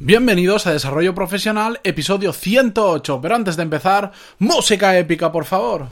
Bienvenidos a Desarrollo Profesional, episodio 108. Pero antes de empezar, música épica, por favor.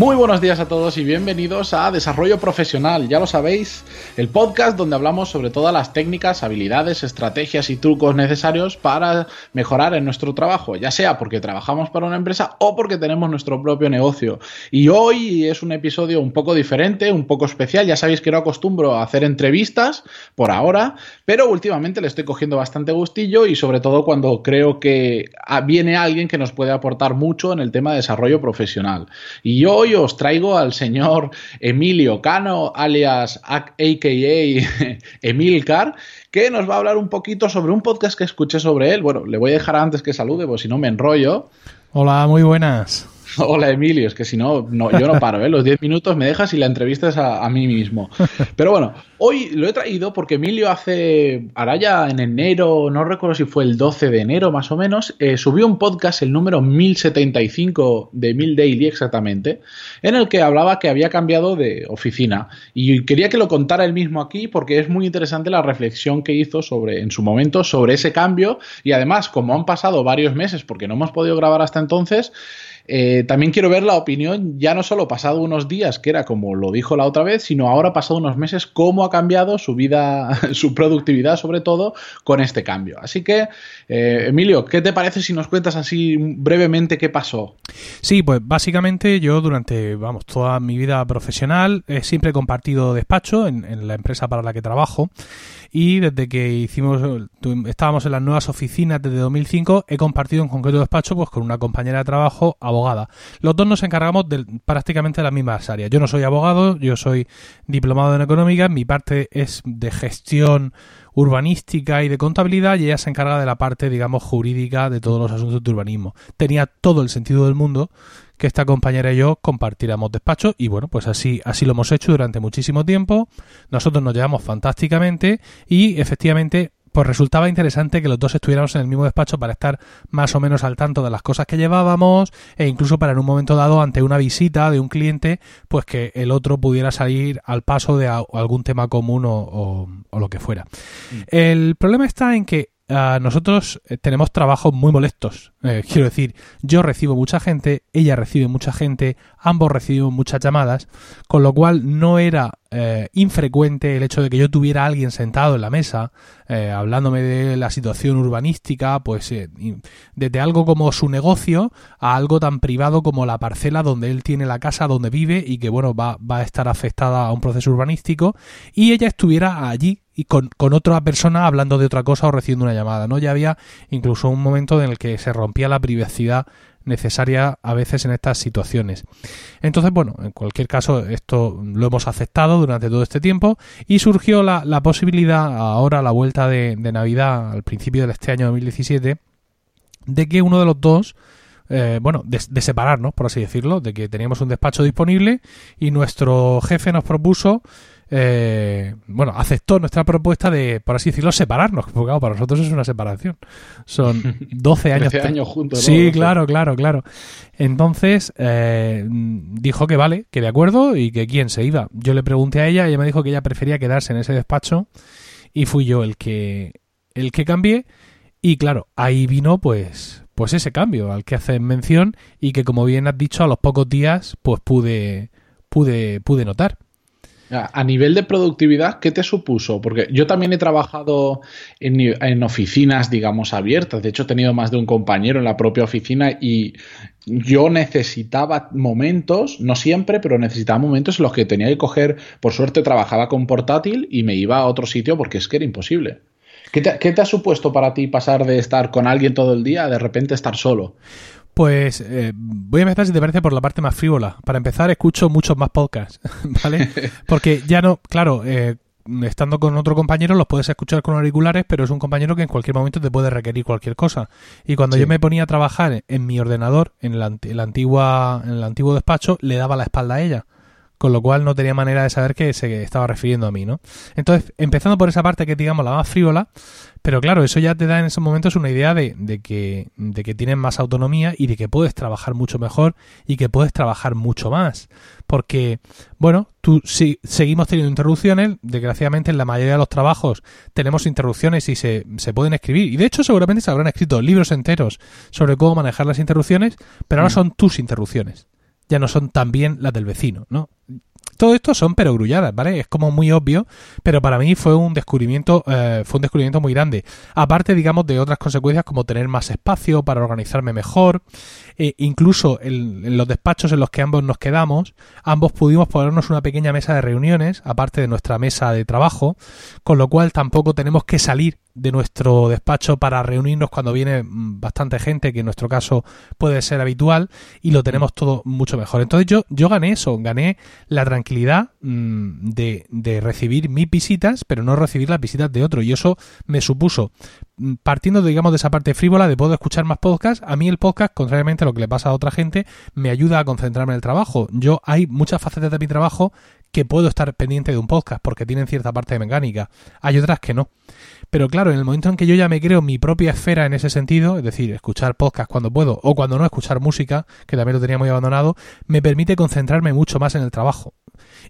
Muy buenos días a todos y bienvenidos a Desarrollo Profesional. Ya lo sabéis, el podcast donde hablamos sobre todas las técnicas, habilidades, estrategias y trucos necesarios para mejorar en nuestro trabajo, ya sea porque trabajamos para una empresa o porque tenemos nuestro propio negocio. Y hoy es un episodio un poco diferente, un poco especial. Ya sabéis que no acostumbro a hacer entrevistas por ahora, pero últimamente le estoy cogiendo bastante gustillo y sobre todo cuando creo que viene alguien que nos puede aportar mucho en el tema de desarrollo profesional. Y yo hoy os traigo al señor Emilio Cano, alias AKA Emilcar, que nos va a hablar un poquito sobre un podcast que escuché sobre él. Bueno, le voy a dejar antes que salude, pues si no me enrollo. Hola, muy buenas. Hola Emilio, es que si no, no yo no paro, ¿eh? los 10 minutos me dejas y la entrevistas a, a, mí mismo. Pero bueno, hoy lo he traído porque Emilio hace, ahora ya en enero, no recuerdo si fue el 12 de enero más o menos, eh, subió un podcast, el número 1075 de Mil Daily exactamente, en el que hablaba que había cambiado de oficina. Y quería que lo contara él mismo aquí porque es muy interesante la reflexión que hizo sobre, en su momento sobre ese cambio y además como han pasado varios meses porque no hemos podido grabar hasta entonces, eh, también quiero ver la opinión, ya no solo pasado unos días, que era como lo dijo la otra vez, sino ahora pasado unos meses, cómo ha cambiado su vida, su productividad sobre todo, con este cambio. Así que, eh, Emilio, ¿qué te parece si nos cuentas así brevemente qué pasó? Sí, pues básicamente yo durante, vamos, toda mi vida profesional he siempre compartido despacho en la empresa para la que trabajo y desde que hicimos estábamos en las nuevas oficinas desde 2005 he compartido en concreto despacho pues con una compañera de trabajo abogada. Los dos nos encargamos de prácticamente las mismas áreas. Yo no soy abogado yo soy diplomado en económica mi parte es de gestión urbanística y de contabilidad y ella se encarga de la parte digamos jurídica de todos los asuntos de urbanismo tenía todo el sentido del mundo que esta compañera y yo compartiéramos despacho y bueno, pues así, así lo hemos hecho durante muchísimo tiempo. Nosotros nos llevamos fantásticamente y efectivamente pues resultaba interesante que los dos estuviéramos en el mismo despacho para estar más o menos al tanto de las cosas que llevábamos e incluso para en un momento dado ante una visita de un cliente pues que el otro pudiera salir al paso de algún tema común o, o lo que fuera. Mm. El problema está en que Nosotros eh, tenemos trabajos muy molestos. Eh, quiero decir, yo recibo mucha gente, ella recibe mucha gente, ambos recibimos muchas llamadas, con lo cual no era eh, infrecuente el hecho de que yo tuviera a alguien sentado en la mesa hablándome de la situación urbanística, pues desde algo como su negocio a algo tan privado como la parcela donde él tiene la casa donde vive y que bueno va, va a estar afectada a un proceso urbanístico y ella estuviera allí y con, otra persona hablando de otra cosa o recibiendo una llamada, ¿no? Ya había incluso un momento en el que se rompía la privacidad necesaria a veces en estas situaciones. Entonces, bueno, en cualquier caso, esto lo hemos aceptado durante todo este tiempo y surgió la, la posibilidad, ahora a la vuelta de, de, Navidad, al principio de este año 2017, de que uno de los dos, eh, bueno, de, de, separarnos, por así decirlo, de que teníamos un despacho disponible y nuestro jefe nos propuso eh, bueno, aceptó nuestra propuesta de, por así decirlo, separarnos, porque claro, para nosotros es una separación. Son 12 años. 12 años juntos. Sí, ¿no? claro, claro, claro. Entonces, eh, dijo que vale, que de acuerdo y que quién se iba. Yo le pregunté a ella, ella me dijo que ella prefería quedarse en ese despacho y fui yo el que, el que cambié. Y claro, ahí vino pues, pues ese cambio al que haces mención y que como bien has dicho, a los pocos días pues pude, pude, pude notar. A nivel de productividad, ¿qué te supuso? Porque yo también he trabajado en, oficinas, digamos, abiertas. De hecho, he tenido más de un compañero en la propia oficina y yo necesitaba momentos, no siempre, pero necesitaba momentos en los que tenía que coger, por suerte trabajaba con portátil y me iba a otro sitio porque es que era imposible. ¿Qué te, qué te ha supuesto para ti pasar de estar con alguien todo el día a de repente estar solo? Pues eh, voy a empezar, si te parece, por la parte más frívola. Para empezar, escucho muchos más podcasts, ¿vale? Porque ya no, claro, eh, estando con otro compañero los puedes escuchar con auriculares, pero es un compañero que en cualquier momento te puede requerir cualquier cosa. Y cuando sí. yo me ponía a trabajar en mi ordenador, en, la, en, la antigua, en el antiguo despacho, le daba la espalda a ella. Con lo cual no tenía manera de saber que se estaba refiriendo a mí, ¿no? Entonces, empezando por esa parte que digamos la más frívola, pero claro, eso ya te da en esos momentos una idea de, que, de que tienes más autonomía y de que puedes trabajar mucho mejor y que puedes trabajar mucho más. Porque, bueno, tú si, seguimos teniendo interrupciones, desgraciadamente en la mayoría de los trabajos tenemos interrupciones y se, se pueden escribir. Y de hecho seguramente se habrán escrito libros enteros sobre cómo manejar las interrupciones, pero ahora mm. son tus interrupciones ya no son tan bien las del vecino, ¿no? Todo esto son perogrulladas, ¿vale? Es como muy obvio, pero para mí fue un descubrimiento, eh, fue un descubrimiento muy grande. Aparte, digamos, de otras consecuencias como tener más espacio para organizarme mejor, e incluso en, los despachos en los que ambos nos quedamos, ambos pudimos ponernos una pequeña mesa de reuniones, aparte de nuestra mesa de trabajo, con lo cual tampoco tenemos que salir de nuestro despacho para reunirnos cuando viene mm, bastante gente, que en nuestro caso puede ser habitual, y lo tenemos todo mucho mejor. Entonces yo, yo gané eso, gané la tranquilidad mm, de, de recibir mis visitas, pero no recibir las visitas de otro. Y eso me supuso, mm, partiendo digamos de esa parte frívola de poder escuchar más podcasts, a mí el podcast, contrariamente a lo que le pasa a otra gente, me ayuda a concentrarme en el trabajo. Yo hay muchas facetas de mi trabajo que puedo estar pendiente de un podcast porque tienen cierta parte de mecánica. Hay otras que no. Pero claro, en el momento en que yo ya me creo mi propia esfera en ese sentido, es decir, escuchar podcast cuando puedo o cuando no escuchar música, que también lo tenía muy abandonado, me permite concentrarme mucho más en el trabajo.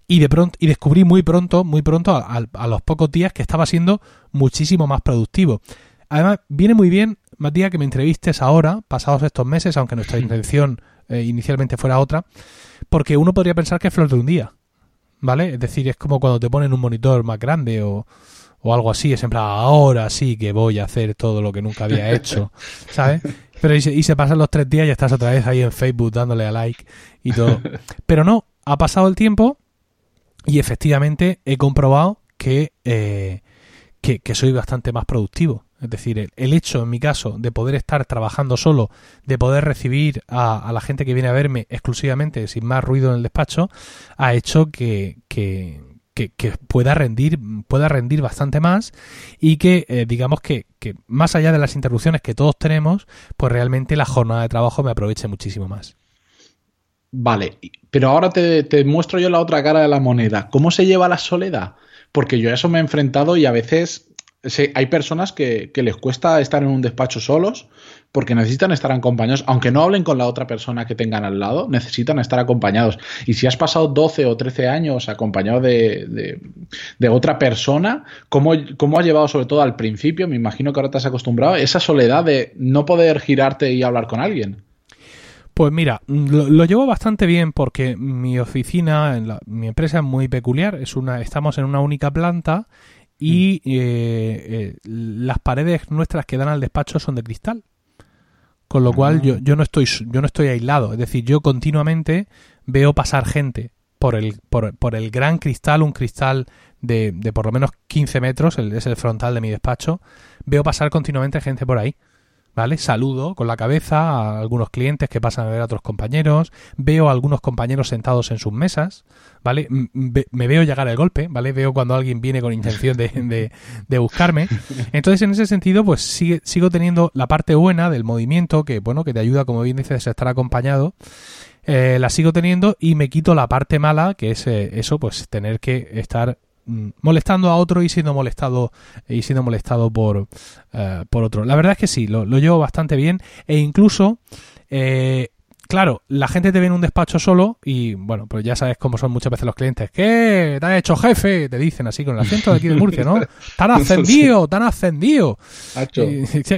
Y de pronto, y descubrí muy pronto, muy pronto, a, los pocos días que estaba siendo muchísimo más productivo. Además, viene muy bien, Matías, que me entrevistes ahora, pasados estos meses, aunque nuestra intención eh, inicialmente fuera otra, porque uno podría pensar que es flor de un día, ¿vale? Es decir, es como cuando te ponen un monitor más grande o, o algo así, es en plan, ahora sí que voy a hacer todo lo que nunca había hecho, ¿sabes? Pero y se, pasan los tres días y estás otra vez ahí en Facebook dándole a like y todo. Pero no, ha pasado el tiempo y efectivamente he comprobado que, eh, que, soy bastante más productivo. Es decir, el, hecho, en mi caso, de poder estar trabajando solo, de poder recibir a, a, la gente que viene a verme exclusivamente, sin más ruido en el despacho, ha hecho que, que, que, pueda rendir pueda rendir bastante más y que eh, digamos que, más allá de las interrupciones que todos tenemos pues realmente la jornada de trabajo me aproveche muchísimo más. Vale pero ahora te, te muestro yo la otra cara de la moneda. Cómo se lleva la soledad porque yo a eso me he enfrentado y a veces hay personas que, les cuesta estar en un despacho solos porque necesitan estar acompañados, aunque no hablen con la otra persona que tengan al lado, necesitan estar acompañados. Y si has pasado 12 o 13 años acompañado de, otra persona, ¿cómo, ¿cómo, has llevado sobre todo al principio, me imagino que ahora te has acostumbrado, esa soledad de no poder girarte y hablar con alguien? Pues mira, lo, llevo bastante bien porque mi oficina, mi empresa es muy peculiar, es una, estamos en una única planta y mm. eh, eh, las paredes nuestras que dan al despacho son de cristal. Con lo cual yo, yo, no estoy, yo no estoy aislado. Es decir, yo continuamente veo pasar gente por el, por, por el gran cristal, un cristal de, de por lo menos 15 metros, es el frontal de mi despacho. Veo pasar continuamente gente por ahí. ¿Vale? Saludo con la cabeza a algunos clientes que pasan a ver a otros compañeros, veo a algunos compañeros sentados en sus mesas, ¿vale? Me veo llegar el golpe, ¿vale? Veo cuando alguien viene con intención de, de, buscarme. Entonces, en ese sentido, pues sigue, sigo teniendo la parte buena del movimiento, que, bueno, que te ayuda, como bien dices, a estar acompañado. Eh, la sigo teniendo y me quito la parte mala, que es eh, eso, pues tener que estar molestando a otro y siendo molestado y siendo molestado por, eh, por otro. La verdad es que sí, lo, lo llevo bastante bien e incluso eh, Claro, la gente te ve en un despacho solo y, bueno, pues ya sabes cómo son muchas veces los clientes. ¿Qué? ¿Te has hecho jefe? Te dicen así con el acento de aquí de Murcia, ¿no? ¡Tan ascendido! ¡Tan ascendido!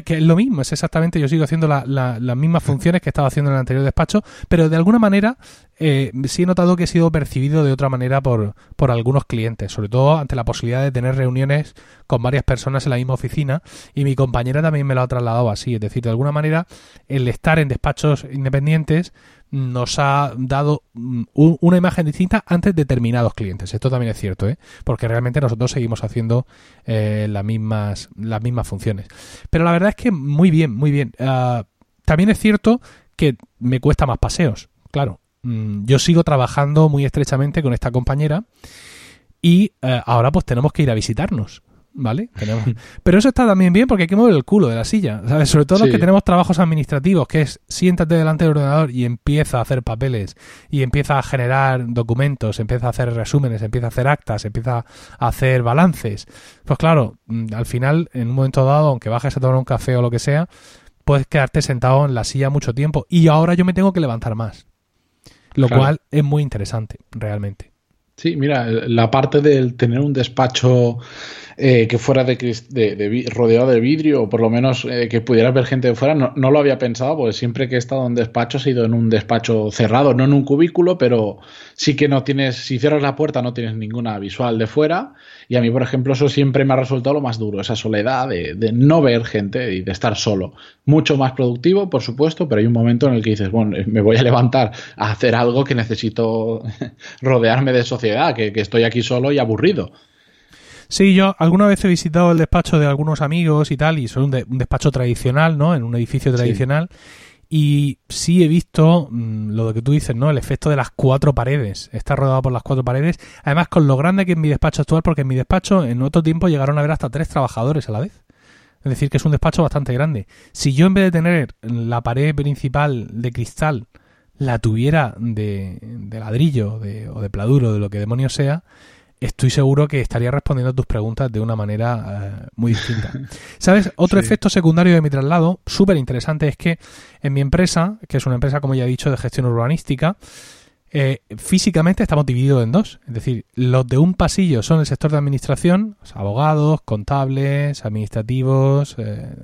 que es lo mismo, es exactamente, yo sigo haciendo las mismas funciones que estaba haciendo en el anterior despacho, pero de alguna manera eh, sí he notado que he sido percibido de otra manera por, por algunos clientes, sobre todo ante la posibilidad de tener reuniones con varias personas en la misma oficina y mi compañera también me lo ha trasladado así, es decir, de alguna manera el estar en despachos independientes nos ha dado mm, una imagen distinta ante determinados clientes. Esto también es cierto, ¿eh? porque realmente nosotros seguimos haciendo eh, las, mismas, las mismas funciones. Pero la verdad es que muy bien, muy bien. Ah, también es cierto que me cuesta más paseos, claro. Mm, yo sigo trabajando muy estrechamente con esta compañera y eh, ahora pues tenemos que ir a visitarnos. ¿Vale? Tenemos... Pero eso está también bien porque hay que mover el culo de la silla, ¿sabes? Sobre todo los que tenemos trabajos administrativos, que es siéntate delante del ordenador y empieza a hacer papeles, y empieza a generar documentos, empieza a hacer resúmenes, empieza a hacer actas, empieza a hacer balances. Pues claro, mm, al final, en un momento dado, aunque bajes a tomar un café o lo que sea, puedes quedarte sentado en la silla mucho tiempo. Y ahora yo me tengo que levantar más. Lo cual es muy interesante, realmente. Sí, mira, la parte del tener un despacho eh, que fuera de, de, rodeado de vidrio o por lo menos eh, que pudieras ver gente de fuera, no, no, lo había pensado porque siempre que he estado en despacho ha sido en un despacho cerrado, no en un cubículo, pero sí que no tienes, si cierras la puerta no tienes ninguna visual de fuera y a mí, por ejemplo, eso siempre me ha resultado lo más duro, esa soledad de, de no ver gente y de estar solo. Mucho más productivo, por supuesto, pero hay un momento en el que dices, bueno, me voy a levantar a hacer algo que necesito rodearme de sociedad, que, que estoy aquí solo y aburrido. Sí, yo alguna vez he visitado el despacho de algunos amigos y tal, y son un, despacho tradicional, ¿no? En un edificio tradicional. Y sí he visto mm, lo que tú dices, ¿no? El efecto de las cuatro paredes. Está rodado por las cuatro paredes. Además, con lo grande que es mi despacho actual, porque en mi despacho en otro tiempo llegaron a ver hasta tres trabajadores a la vez. Es decir, que es un despacho bastante grande. Si yo en vez de tener la pared principal de cristal, la tuviera de, de ladrillo o de pladuro, de lo que demonios sea, estoy seguro que estaría respondiendo a tus preguntas de una manera eh, muy distinta. ¿Sabes? Otro efecto secundario de mi traslado, súper interesante, es que en mi empresa, que es una empresa, como ya he dicho, de gestión urbanística, eh, físicamente estamos divididos en dos. Es decir, los de un pasillo son el sector de administración, abogados, contables, administrativos, eh,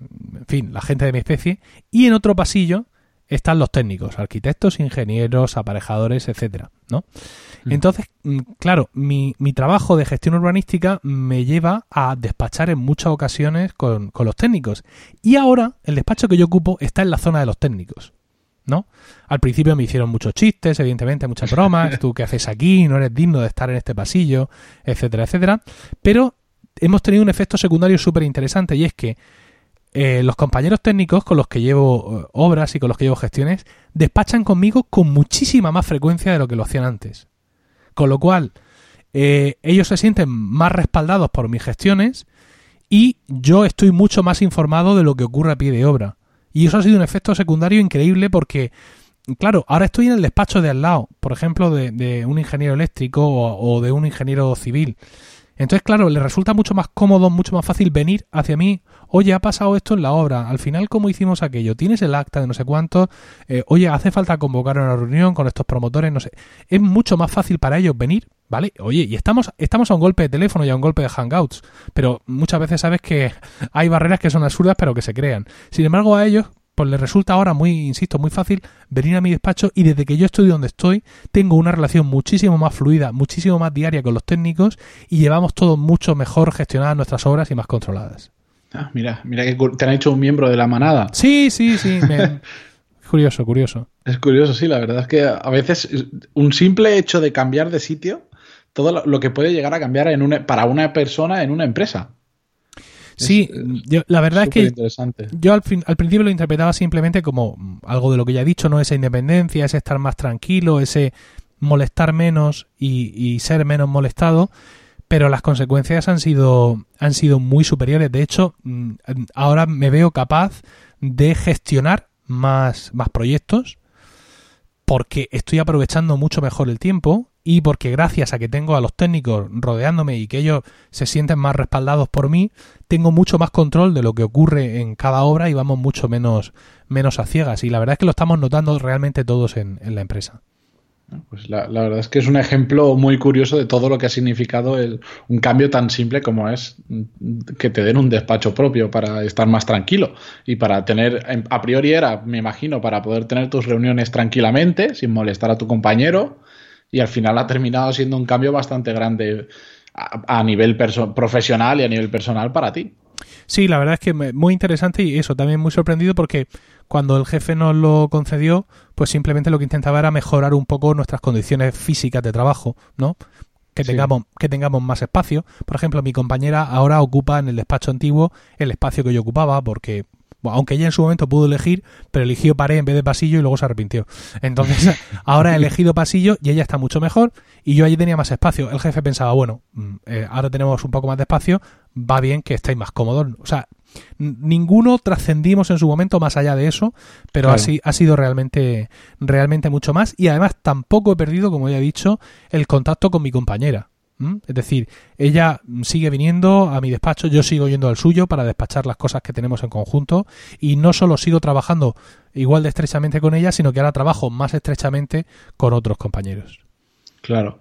en fin, la gente de mi especie, y en otro pasillo están los técnicos, arquitectos, ingenieros, aparejadores, etcétera, ¿no? Mm. Entonces, mm, claro, mi, mi, trabajo de gestión urbanística me lleva a despachar en muchas ocasiones con, con los técnicos. Y ahora el despacho que yo ocupo está en la zona de los técnicos. ¿no? Al principio me hicieron muchos chistes, evidentemente, muchas bromas, tú qué haces aquí, no eres digno de estar en este pasillo, etcétera, etcétera. Pero hemos tenido un efecto secundario súper interesante y es que eh, los compañeros técnicos con los que llevo eh, obras y con los que llevo gestiones despachan conmigo con muchísima más frecuencia de lo que lo hacían antes. Con lo cual, eh, ellos se sienten más respaldados por mis gestiones y yo estoy mucho más informado de lo que ocurre a pie de obra. Y eso ha sido un efecto secundario increíble porque, claro, ahora estoy en el despacho de al lado, por ejemplo, de, un ingeniero eléctrico o, o de un ingeniero civil. Entonces, claro, le resulta mucho más cómodo, mucho más fácil venir hacia mí oye, ha pasado esto en la obra, al final, ¿cómo hicimos aquello? ¿Tienes el acta de no sé cuánto? Eh, oye, hace falta convocar una reunión con estos promotores, no sé. Es mucho más fácil para ellos venir, ¿vale? Oye, y estamos, estamos a un golpe de teléfono y a un golpe de hangouts, pero muchas veces sabes que hay barreras que son absurdas, pero que se crean. Sin embargo, a ellos pues les resulta ahora muy, insisto, muy fácil venir a mi despacho y desde que yo estoy donde estoy, tengo una relación muchísimo más fluida, muchísimo más diaria con los técnicos y llevamos todo mucho mejor gestionadas nuestras obras y más controladas. Ah, mira, mira que te han hecho un miembro de la manada. Sí, sí, sí. curioso, curioso. Es curioso, sí. La verdad es que a veces un simple hecho de cambiar de sitio, todo lo que puede llegar a cambiar en una, para una persona en una empresa. Sí, la verdad es que yo al, fin, al principio lo interpretaba simplemente como algo de lo que ya he dicho, ¿no? Esa independencia, ese estar más tranquilo, ese molestar menos y, y ser menos molestado pero las consecuencias han sido, han sido muy superiores. De hecho, mm, ahora me veo capaz de gestionar más, más proyectos porque estoy aprovechando mucho mejor el tiempo y porque gracias a que tengo a los técnicos rodeándome y que ellos se sienten más respaldados por mí, tengo mucho más control de lo que ocurre en cada obra y vamos mucho menos, menos a ciegas. Y la verdad es que lo estamos notando realmente todos en la empresa. Pues la, verdad es que es un ejemplo muy curioso de todo lo que ha significado el, un cambio tan simple como es que te den un despacho propio para estar más tranquilo y para tener, a priori era, me imagino, para poder tener tus reuniones tranquilamente, sin molestar a tu compañero, y al final ha terminado siendo un cambio bastante grande a, a nivel profesional y a nivel personal para ti. Sí, la verdad es que muy interesante y eso, también muy sorprendido porque cuando el jefe nos lo concedió, pues simplemente lo que intentaba era mejorar un poco nuestras condiciones físicas de trabajo, ¿no? Que tengamos, que tengamos más espacio. Por ejemplo, mi compañera ahora ocupa en el despacho antiguo el espacio que yo ocupaba porque aunque ella en su momento pudo elegir, pero eligió pared en vez de pasillo y luego se arrepintió. Entonces, ahora he elegido pasillo y ella está mucho mejor y yo allí tenía más espacio. El jefe pensaba, bueno, mm, eh, ahora tenemos un poco más de espacio, va bien que estéis más cómodos. O sea, ninguno trascendimos en su momento más allá de eso, pero así ha sido realmente, realmente mucho más y además tampoco he perdido, como ya he dicho, el contacto con mi compañera. Es decir, ella sigue viniendo a mi despacho, yo sigo yendo al suyo para despachar las cosas que tenemos en conjunto y no solo sigo trabajando igual de estrechamente con ella, sino que ahora trabajo más estrechamente con otros compañeros. Claro.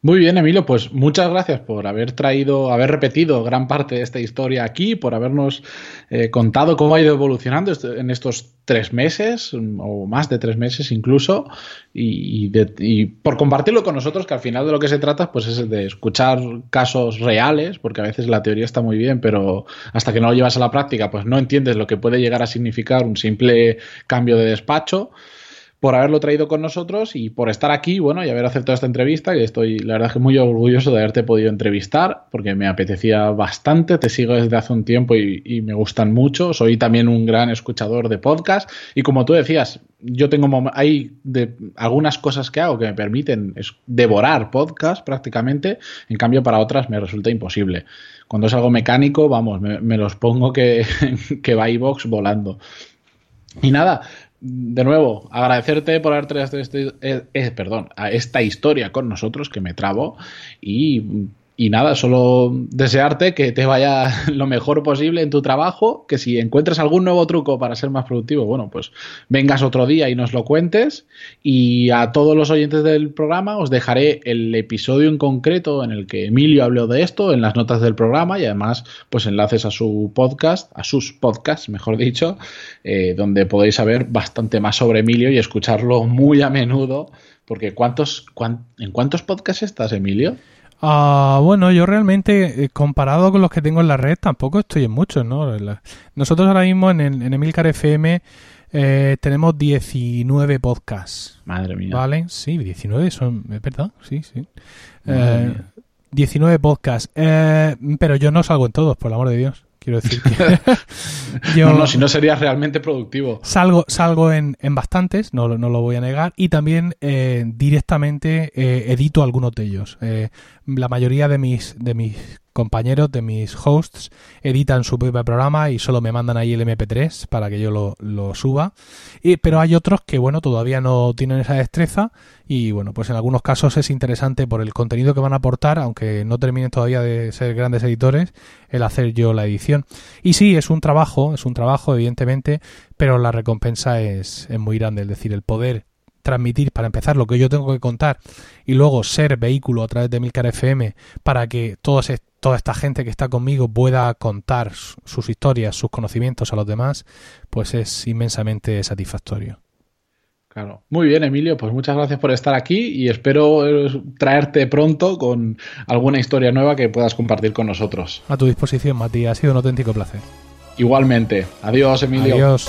Muy bien, Emilio, pues muchas gracias por haber traído, haber repetido gran parte de esta historia aquí, por habernos eh, contado cómo ha ido evolucionando en estos tres meses, o más de tres meses incluso, y, por compartirlo con nosotros, que al final de lo que se trata pues es de escuchar casos reales, porque a veces la teoría está muy bien, pero hasta que no lo llevas a la práctica, pues no entiendes lo que puede llegar a significar un simple cambio de despacho por haberlo traído con nosotros y por estar aquí, bueno, y haber aceptado esta entrevista, que estoy, la verdad, que muy orgulloso de haberte podido entrevistar, porque me apetecía bastante, te sigo desde hace un tiempo y, me gustan mucho, soy también un gran escuchador de podcast, y como tú decías, yo tengo, hay algunas cosas que hago que me permiten devorar podcast prácticamente, en cambio para otras me resulta imposible. Cuando es algo mecánico, vamos, me, los pongo que, que va iVox volando. Y nada, de nuevo, agradecerte por haber traído este, eh, eh, perdón, a esta historia con nosotros, que me trabo, y y nada, solo desearte que te vaya lo mejor posible en tu trabajo, que si encuentras algún nuevo truco para ser más productivo, bueno, pues vengas otro día y nos lo cuentes. Y a todos los oyentes del programa os dejaré el episodio en concreto en el que Emilio habló de esto en las notas del programa y además pues enlaces a su podcast, a sus podcasts, mejor dicho, eh, donde podéis saber bastante más sobre Emilio y escucharlo muy a menudo. Porque ¿cuántos, ¿en cuántos podcasts estás, Emilio? Ah, bueno, yo realmente, eh, comparado con los que tengo en la red, tampoco estoy en muchos, ¿no? Nosotros ahora mismo en, en Emilcar FM eh, tenemos 19 podcasts. Madre mía. ¿Vale? Sí, 19 son, ¿es verdad? Sí, sí. 19 eh, podcasts. pero yo no salgo en todos, por el amor de Dios. Quiero decir que. yo no, no, si no serías realmente productivo. Salgo, salgo en, en bastantes, no, no, lo voy a negar, y también eh, directamente eh, edito algunos de ellos. Eh, la mayoría de mis, de mis compañeros, de mis hosts, editan su propio programa y solo me mandan ahí el MP3 para que yo lo, suba. Y, pero hay otros que, bueno, todavía no tienen esa destreza y, bueno, pues en algunos casos es interesante por el contenido que van a aportar, aunque no terminen todavía de ser grandes editores, el hacer yo la edición. Y sí, es un trabajo, es un trabajo, evidentemente, pero la recompensa es, es muy grande, es decir, el poder transmitir, para empezar, lo que yo tengo que contar y luego ser vehículo a través de Milcar FM para que todos, toda esta gente que está conmigo pueda contar sus historias, sus conocimientos a los demás, pues es inmensamente satisfactorio. Claro. Muy bien, Emilio, pues muchas gracias por estar aquí y espero eh, traerte pronto con alguna historia nueva que puedas compartir con nosotros. A tu disposición, Matías, ha sido un auténtico placer. Igualmente. Adiós, Emilio. Adiós.